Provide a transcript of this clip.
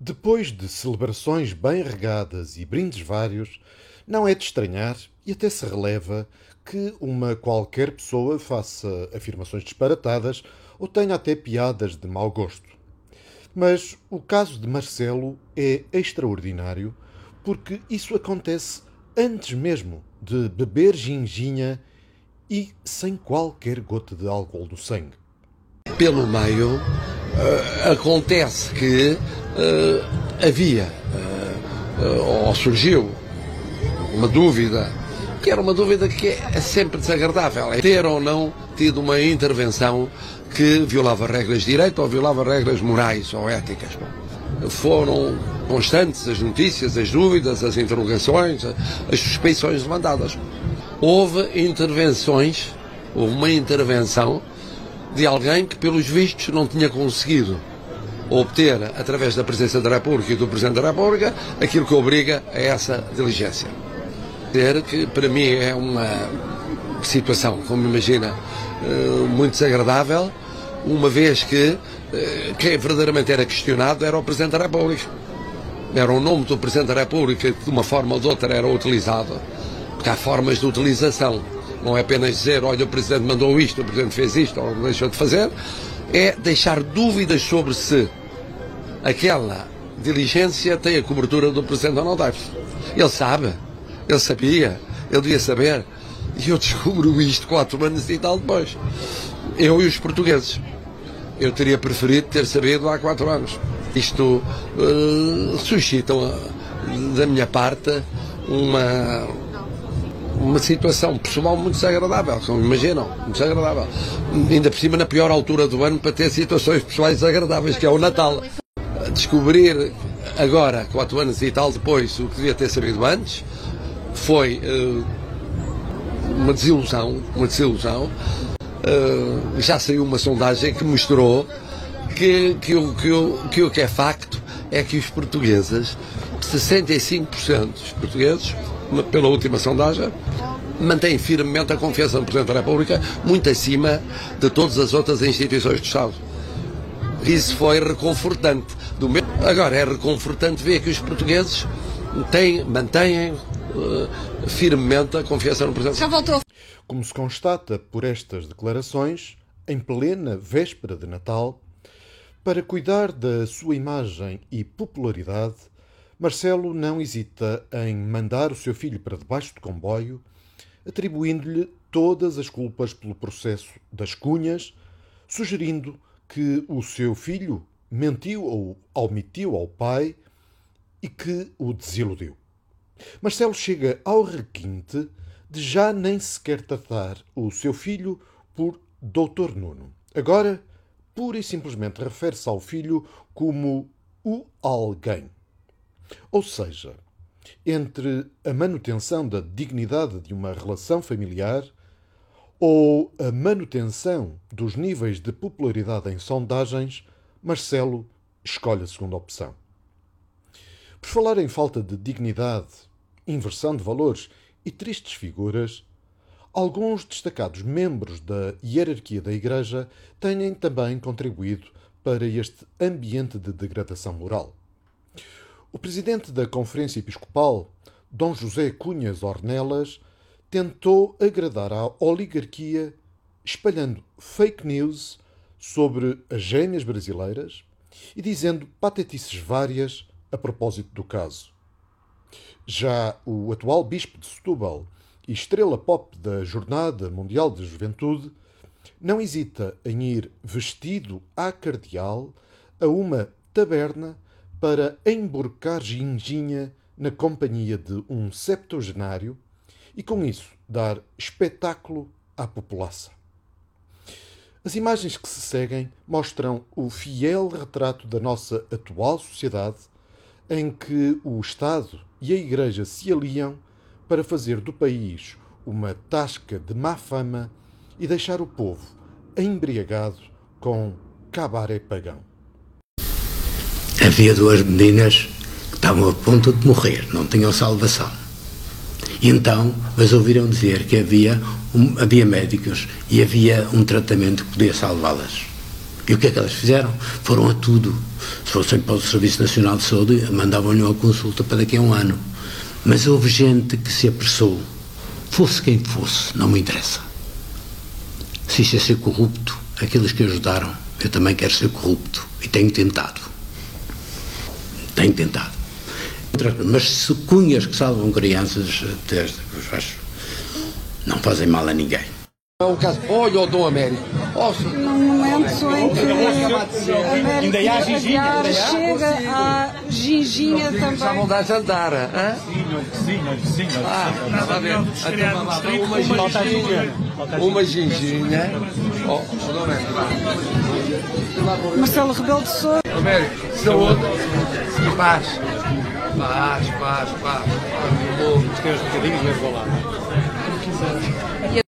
Depois de celebrações bem regadas e brindes vários, não é de estranhar e até se releva que uma qualquer pessoa faça afirmações disparatadas ou tenha até piadas de mau gosto. Mas o caso de Marcelo é extraordinário porque isso acontece antes mesmo de beber ginginha e sem qualquer gota de álcool no sangue. Pelo meio, uh, acontece que uh, havia, uh, ou surgiu, uma dúvida, que era uma dúvida que é sempre desagradável, é ter ou não tido uma intervenção que violava regras de direito ou violava regras morais ou éticas. Foram constantes as notícias, as dúvidas, as interrogações, as suspeições levantadas. Houve intervenções, houve uma intervenção de alguém que, pelos vistos, não tinha conseguido obter, através da presença da República e do Presidente da República, aquilo que obriga a essa diligência. Dizer que, para mim, é uma situação, como imagina, eh, muito desagradável, uma vez que eh, quem verdadeiramente era questionado era o Presidente da República. Era o nome do Presidente da República que, de uma forma ou de outra, era utilizado. Porque há formas de utilização. Não é apenas dizer, olha, o Presidente mandou isto, o Presidente fez isto, ou deixou de fazer. É deixar dúvidas sobre se aquela diligência tem a cobertura do Presidente Donald Trump. Ele sabe, ele sabia, ele devia saber. E eu descubro isto quatro anos e tal depois. Eu e os portugueses. Eu teria preferido ter sabido há quatro anos. Isto uh, suscita, da minha parte, uma, uma situação pessoal muito desagradável, como imaginam, muito desagradável. Ainda por cima na pior altura do ano para ter situações pessoais desagradáveis, que é o Natal. Descobrir agora, quatro anos e tal depois, o que devia ter sabido antes, foi uh, uma desilusão, uma desilusão. Uh, já saiu uma sondagem que mostrou que, que, o, que, o, que o que é facto é que os portugueses, 65% dos portugueses, pela última sondagem, mantêm firmemente a confiança no Presidente da República, muito acima de todas as outras instituições do Estado. Isso foi reconfortante. Do mesmo... Agora, é reconfortante ver que os portugueses têm, mantêm uh, firmemente a confiança no Presidente. Já voltou. Como se constata por estas declarações, em plena véspera de Natal, para cuidar da sua imagem e popularidade, Marcelo não hesita em mandar o seu filho para debaixo de comboio, atribuindo-lhe todas as culpas pelo processo das cunhas, sugerindo que o seu filho mentiu ou omitiu ao pai e que o desiludiu. Marcelo chega ao requinte de já nem sequer tratar o seu filho por Doutor Nuno. Agora pura e simplesmente refere-se ao filho como o alguém. Ou seja, entre a manutenção da dignidade de uma relação familiar ou a manutenção dos níveis de popularidade em sondagens, Marcelo escolhe a segunda opção. Por falar em falta de dignidade, inversão de valores e tristes figuras, Alguns destacados membros da hierarquia da Igreja têm também contribuído para este ambiente de degradação moral. O presidente da Conferência Episcopal, Dom José Cunhas Ornelas, tentou agradar à oligarquia espalhando fake news sobre as gêmeas brasileiras e dizendo patetices várias a propósito do caso. Já o atual bispo de Setúbal, e estrela pop da Jornada Mundial de Juventude, não hesita em ir vestido à cardeal a uma taberna para emborcar ginginha na companhia de um septuagenário e, com isso, dar espetáculo à população. As imagens que se seguem mostram o fiel retrato da nossa atual sociedade, em que o Estado e a Igreja se aliam para fazer do país uma tasca de má fama e deixar o povo embriagado com cabaré pagão. Havia duas meninas que estavam a ponto de morrer, não tinham salvação. E então as ouviram dizer que havia, um, havia médicos e havia um tratamento que podia salvá-las. E o que é que elas fizeram? Foram a tudo. Se fossem para o Serviço Nacional de Saúde, mandavam-lhe uma consulta para daqui a um ano. Mas houve gente que se apressou. Fosse quem fosse, não me interessa. Se isto é ser corrupto, aqueles que ajudaram, eu também quero ser corrupto. E tenho tentado. Tenho tentado. Mas se cunhas que salvam crianças, acho, não fazem mal a ninguém. É um caso. Olha o Dom Américo. Oh, Num momento em que a Ainda há ginginha, Aguiar ainda há? chega à ginginha já vão também. dar jantar. hã? Ah, estava a ver. Uma ginginha. Uma ginginha. Oh, Dom Américo. Marcelo Rebelo de Sousa. Américo, saúde e paz. Paz, paz, paz. paz. Tem uns bocadinhos, mas vou lá.